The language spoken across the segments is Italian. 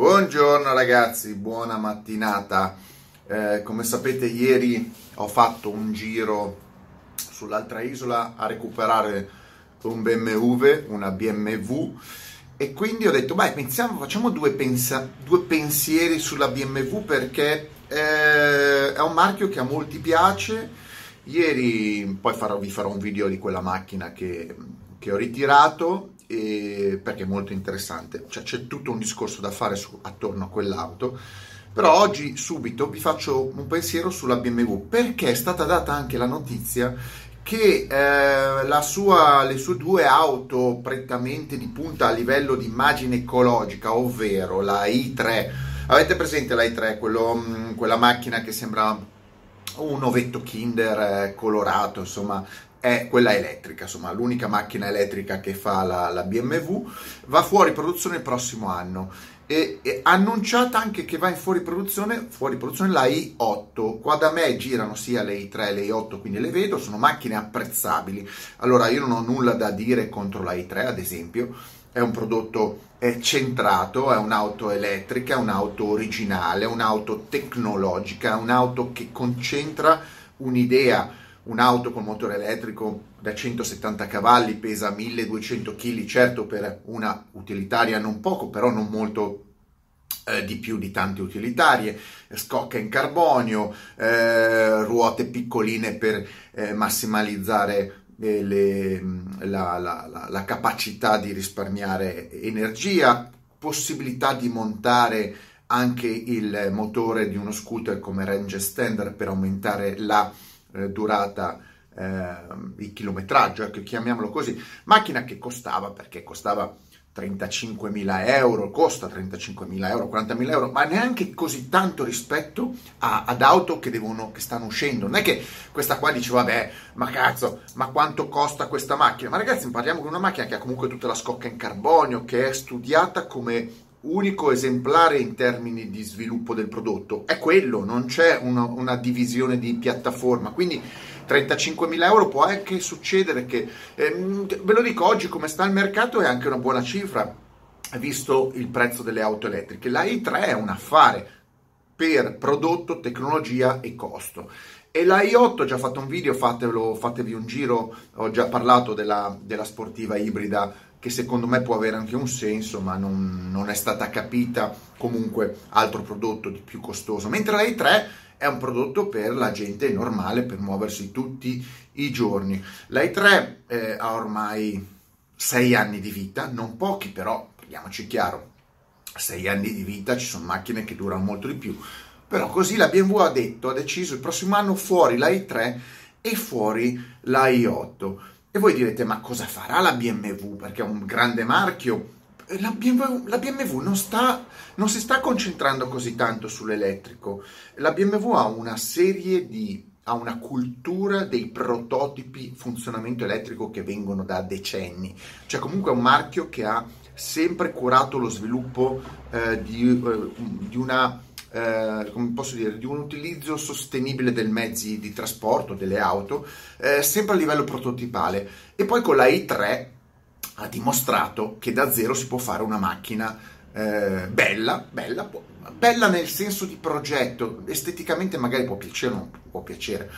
Buongiorno ragazzi, buona mattinata. Eh, come sapete ieri ho fatto un giro sull'altra isola a recuperare un BMW, una BMW e quindi ho detto, beh, iniziamo, facciamo due, pensa- due pensieri sulla BMW perché eh, è un marchio che a molti piace. Ieri poi farò, vi farò un video di quella macchina che, che ho ritirato e, perché è molto interessante, cioè, c'è tutto un discorso da fare su, attorno a quell'auto. Però oggi subito vi faccio un pensiero sulla BMW perché è stata data anche la notizia che eh, sua, le sue due auto prettamente di punta a livello di immagine ecologica, ovvero la i3, avete presente la i3, quello, mm, quella macchina che sembra un ovetto Kinder eh, colorato, insomma, è quella elettrica, insomma, l'unica macchina elettrica che fa la, la BMW, va fuori produzione il prossimo anno. E, annunciata anche che va in fuori produzione, fuori produzione la i8. Qua da me girano sia le i3 e le i8, quindi le vedo, sono macchine apprezzabili. Allora io non ho nulla da dire contro la i3, ad esempio, è un prodotto è centrato, è un'auto elettrica, è un'auto originale, è un'auto tecnologica, è un'auto che concentra un'idea un'auto con motore elettrico da 170 cavalli pesa 1200 kg, certo per una utilitaria non poco, però non molto eh, di più di tante utilitarie, scocca in carbonio, eh, ruote piccoline per eh, massimalizzare eh, le, la, la, la, la capacità di risparmiare energia, possibilità di montare anche il motore di uno scooter come range extender per aumentare la eh, durata, eh, il chilometraggio, ecco, chiamiamolo così, macchina che costava, perché costava 35.000 euro, costa 35.000 euro, 40.000 euro, ma neanche così tanto rispetto a, ad auto che, devono, che stanno uscendo. Non è che questa qua dice, vabbè, ma cazzo, ma quanto costa questa macchina? Ma ragazzi, parliamo di una macchina che ha comunque tutta la scocca in carbonio, che è studiata come unico esemplare in termini di sviluppo del prodotto è quello, non c'è una, una divisione di piattaforma. Quindi 35.000 euro può anche succedere che, ehm, ve lo dico oggi, come sta il mercato è anche una buona cifra, visto il prezzo delle auto elettriche. La i3 è un affare per prodotto, tecnologia e costo. E la i8 ho già fatto un video, fatelo, fatevi un giro, ho già parlato della, della sportiva ibrida che secondo me può avere anche un senso, ma non, non, è stata capita comunque altro prodotto di più costoso. Mentre la i3 è un prodotto per la gente normale, per muoversi tutti i giorni. La i3 eh, ha ormai 6 anni di vita, non pochi però, parliamoci chiaro, 6 anni di vita, ci sono macchine che durano molto di più. Però così la BMW ha detto, ha deciso il prossimo anno fuori la i3 e fuori la i8 e voi direte, ma cosa farà la BMW? Perché è un grande marchio. La BMW, la BMW non, sta, non, si sta concentrando così tanto sull'elettrico. La BMW ha una serie di ha una cultura dei prototipi funzionamento elettrico che vengono da decenni. Cioè comunque è un marchio che ha sempre curato lo sviluppo eh, di, eh, di una eh, come posso dire, di un utilizzo sostenibile dei mezzi di trasporto, delle auto, eh, sempre a livello prototipale. E poi con la i3 ha dimostrato che da zero si può fare una macchina eh, bella, bella, bella nel senso di progetto, esteticamente magari può piacere o non può piacere,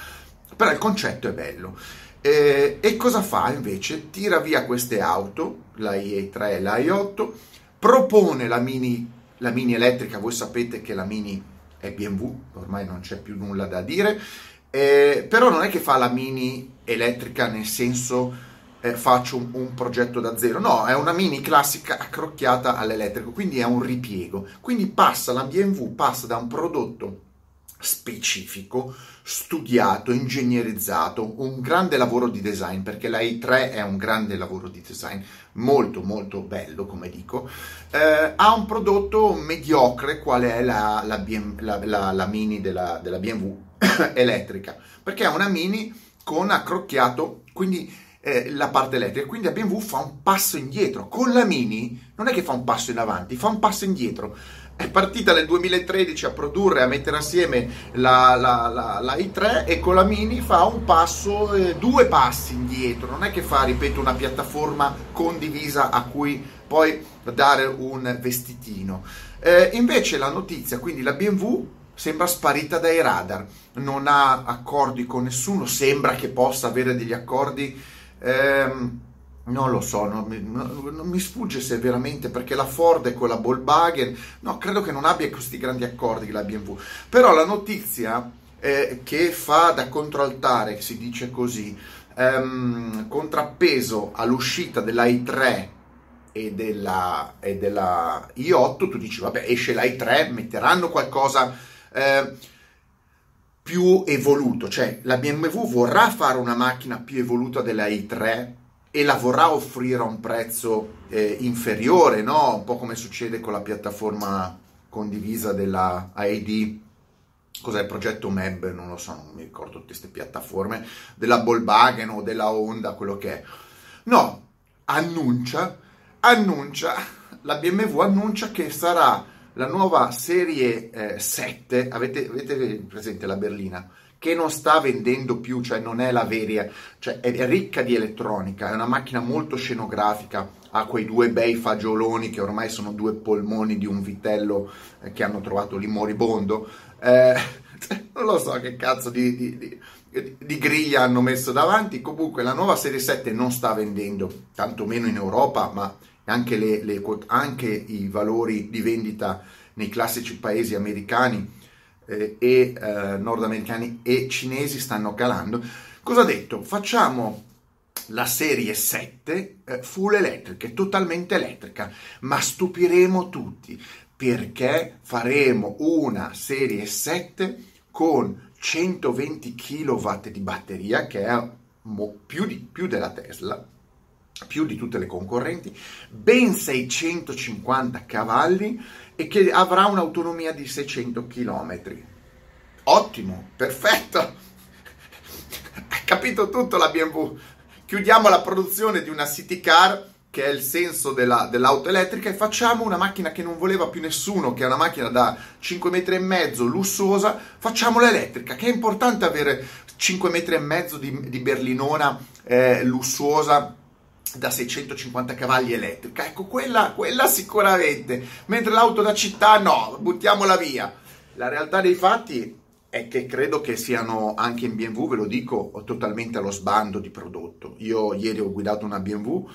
però il concetto è bello. Eh, e cosa fa invece? Tira via queste auto, la i3 e la i8, propone la mini la Mini elettrica, voi sapete che la Mini è BMW, ormai non c'è più nulla da dire, eh, però non è che fa la Mini elettrica nel senso eh, faccio un, un, progetto da zero, no, è una Mini classica accrocchiata all'elettrico, quindi è un ripiego, quindi passa la BMW, passa da un prodotto specifico, studiato, ingegnerizzato, un grande lavoro di design, perché la i3 è un grande lavoro di design, molto molto bello, come dico, eh, ha un prodotto mediocre, quale è la, la, BM, la, la Mini della, della BMW elettrica, perché è una Mini con accrocchiato, quindi eh, la parte elettrica, quindi la BMW fa un passo indietro. Con la Mini non è che fa un passo in avanti, fa un passo indietro. È partita nel 2013 a produrre, a mettere assieme la, la, la, la i3 e con la Mini fa un passo, eh, due passi indietro. Non è che fa, ripeto, una piattaforma condivisa a cui poi dare un vestitino. Eh, invece la notizia, quindi la BMW sembra sparita dai radar, non ha accordi con nessuno, sembra che possa avere degli accordi. Ehm, non lo so, non mi, non, mi, sfugge se veramente perché la Ford è la Volkswagen, no, credo che non abbia questi grandi accordi la BMW. Però la notizia eh, che fa da controaltare, si dice così, ehm, contrappeso all'uscita della i3 e della, e della i8, tu dici, vabbè, esce la i3, metteranno qualcosa. Eh, più evoluto, cioè la BMW vorrà fare una macchina più evoluta della i3 e la vorrà offrire a un prezzo eh, inferiore, no? un po' come succede con la piattaforma condivisa della AED cos'è il progetto MEB, non lo so, non mi ricordo tutte queste piattaforme, della Volkswagen o della Honda, quello che è. No, annuncia annuncia, la BMW annuncia che sarà la nuova serie eh, 7, avete, avete, presente la berlina, che non sta vendendo più, cioè non è la vera, cioè è ricca di elettronica, è una macchina molto scenografica, ha quei due bei fagioloni che ormai sono due polmoni di un vitello eh, che hanno trovato lì moribondo. Eh, non lo so che cazzo di, di, di, di, griglia hanno messo davanti. Comunque la nuova serie 7 non sta vendendo, tantomeno in Europa, ma anche, le, le, anche i valori di vendita nei classici paesi americani eh, e eh, nordamericani e cinesi stanno calando. Cosa ha detto? Facciamo la serie 7 eh, full electrica, totalmente elettrica, ma stupiremo tutti perché faremo una serie 7 con 120 kW di batteria, che è più, di, più della Tesla, più di tutte le concorrenti, ben 650 cavalli e che avrà un'autonomia di 600 km. Ottimo, perfetto. Ha capito tutto la BMW. Chiudiamo la produzione di una city car che è il senso della, dell'auto elettrica e facciamo una macchina che non voleva più nessuno, che è una macchina da 5 metri e mezzo, lussuosa, facciamola elettrica, che è importante avere 5 metri e mezzo di, di berlinona eh, lussuosa da 650 cavalli elettrica. Ecco, quella, quella sicuramente. Mentre l'auto da città no, buttiamola via. La realtà dei fatti è che credo che siano anche in BMW, ve lo dico, totalmente allo sbando di prodotto. Io ieri ho guidato una BMW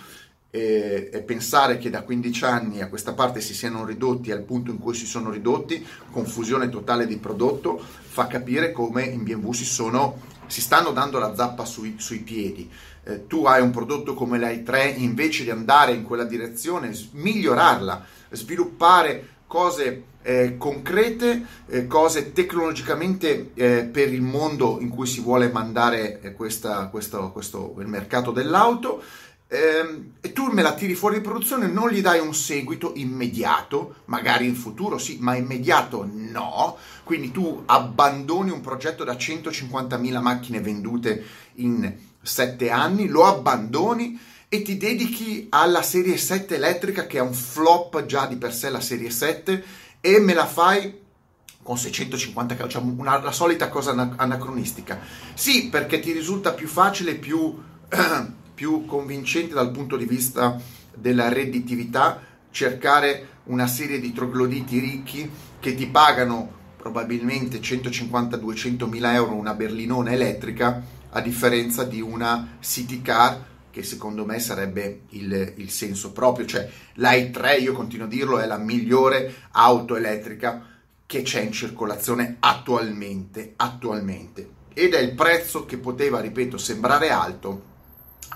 e, e, pensare che da 15 anni a questa parte si siano ridotti al punto in cui si sono ridotti, confusione totale di prodotto, fa capire come in BMW si, sono, si stanno dando la zappa sui, sui piedi. Eh, tu hai un prodotto come l'i3, invece di andare in quella direzione, migliorarla, sviluppare cose eh, concrete, eh, cose tecnologicamente eh, per il mondo in cui si vuole mandare eh, questa, questo, questo, il mercato dell'auto, ehm, e tu me la tiri fuori di produzione, non gli dai un seguito immediato, magari in futuro sì, ma immediato no, quindi tu abbandoni un progetto da 150.000 macchine vendute in sette anni, lo abbandoni e ti dedichi alla serie 7 elettrica che è un flop già di per sé la serie 7 e me la fai con 650 cavalli, cioè una, la solita cosa anacronistica. Sì, perché ti risulta più facile, più, più convincente dal punto di vista della redditività cercare una serie di trogloditi ricchi che ti pagano probabilmente 150-200 mila euro una berlinone elettrica a differenza di una city car che secondo me sarebbe il, il senso proprio, cioè l'i3, io continuo a dirlo, è la migliore auto elettrica che c'è in circolazione attualmente, attualmente. Ed è il prezzo che poteva, ripeto, sembrare alto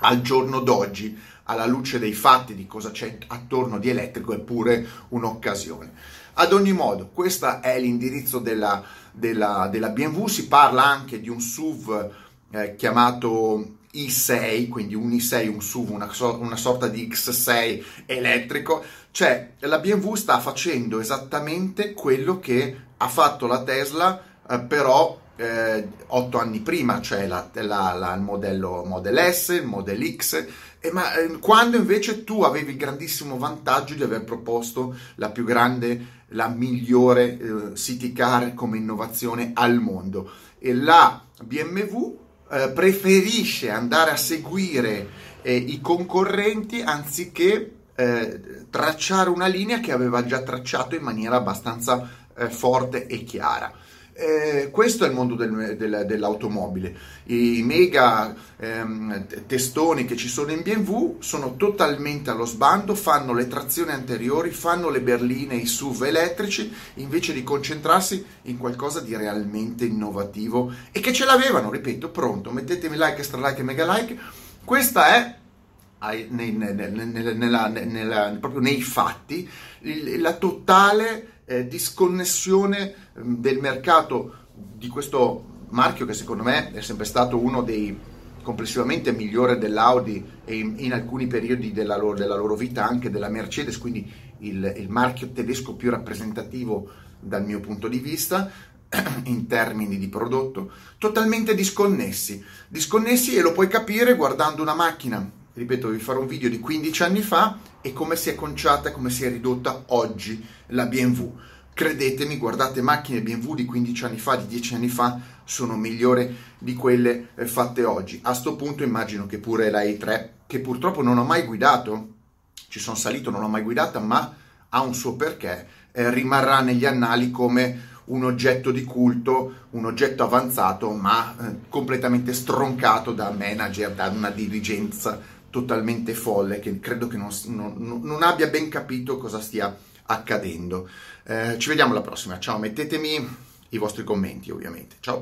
al giorno d'oggi, alla luce dei fatti di cosa c'è attorno di elettrico, è pure un'occasione. Ad ogni modo, questo è l'indirizzo della, della, della BMW, si parla anche di un SUV eh, chiamato i6, quindi un i6, un SUV, una, una, sorta di X6 elettrico, cioè la BMW sta facendo esattamente quello che ha fatto la Tesla, eh, però eh, otto anni prima, cioè la, la, la, il modello Model S, il Model X, eh, ma eh, quando invece tu avevi il grandissimo vantaggio di aver proposto la più grande, la migliore eh, city car come innovazione al mondo. E la BMW eh, preferisce andare a seguire eh, i concorrenti anziché tracciare una linea che aveva già tracciato in maniera abbastanza forte e chiara. Eh, questo è il mondo del, del, dell'automobile. I mega ehm, testoni che ci sono in BMW sono totalmente allo sbando, fanno le trazioni anteriori, fanno le berline, i SUV elettrici, invece di concentrarsi in qualcosa di realmente innovativo e che ce l'avevano, ripeto, pronto. Mettetemi like, extra like e mega like. Questa è nella, nella, proprio nei fatti la totale eh, disconnessione mm, del mercato di questo marchio che secondo me è sempre stato uno dei complessivamente migliore dell'Audi e in, in alcuni periodi della loro, della loro, vita anche della Mercedes, quindi il, il marchio tedesco più rappresentativo dal mio punto di vista in termini di prodotto, totalmente disconnessi. Disconnessi e lo puoi capire guardando una macchina ripeto, vi farò un video di 15 anni fa e come si è conciata, come si è ridotta oggi la BMW. Credetemi, guardate macchine BMW di 15 anni fa, di 10 anni fa, sono migliori di quelle eh, fatte oggi. A questo punto immagino che pure la E3, che purtroppo non ho mai guidato, ci sono salito, non l'ho mai guidata, ma ha un suo perché, eh, rimarrà negli annali come un oggetto di culto, un oggetto avanzato, ma eh, completamente stroncato da manager, da una dirigenza totalmente folle che credo che non, non, non abbia ben capito cosa stia accadendo. Eh, ci vediamo alla prossima, ciao, mettetemi i vostri commenti ovviamente, ciao.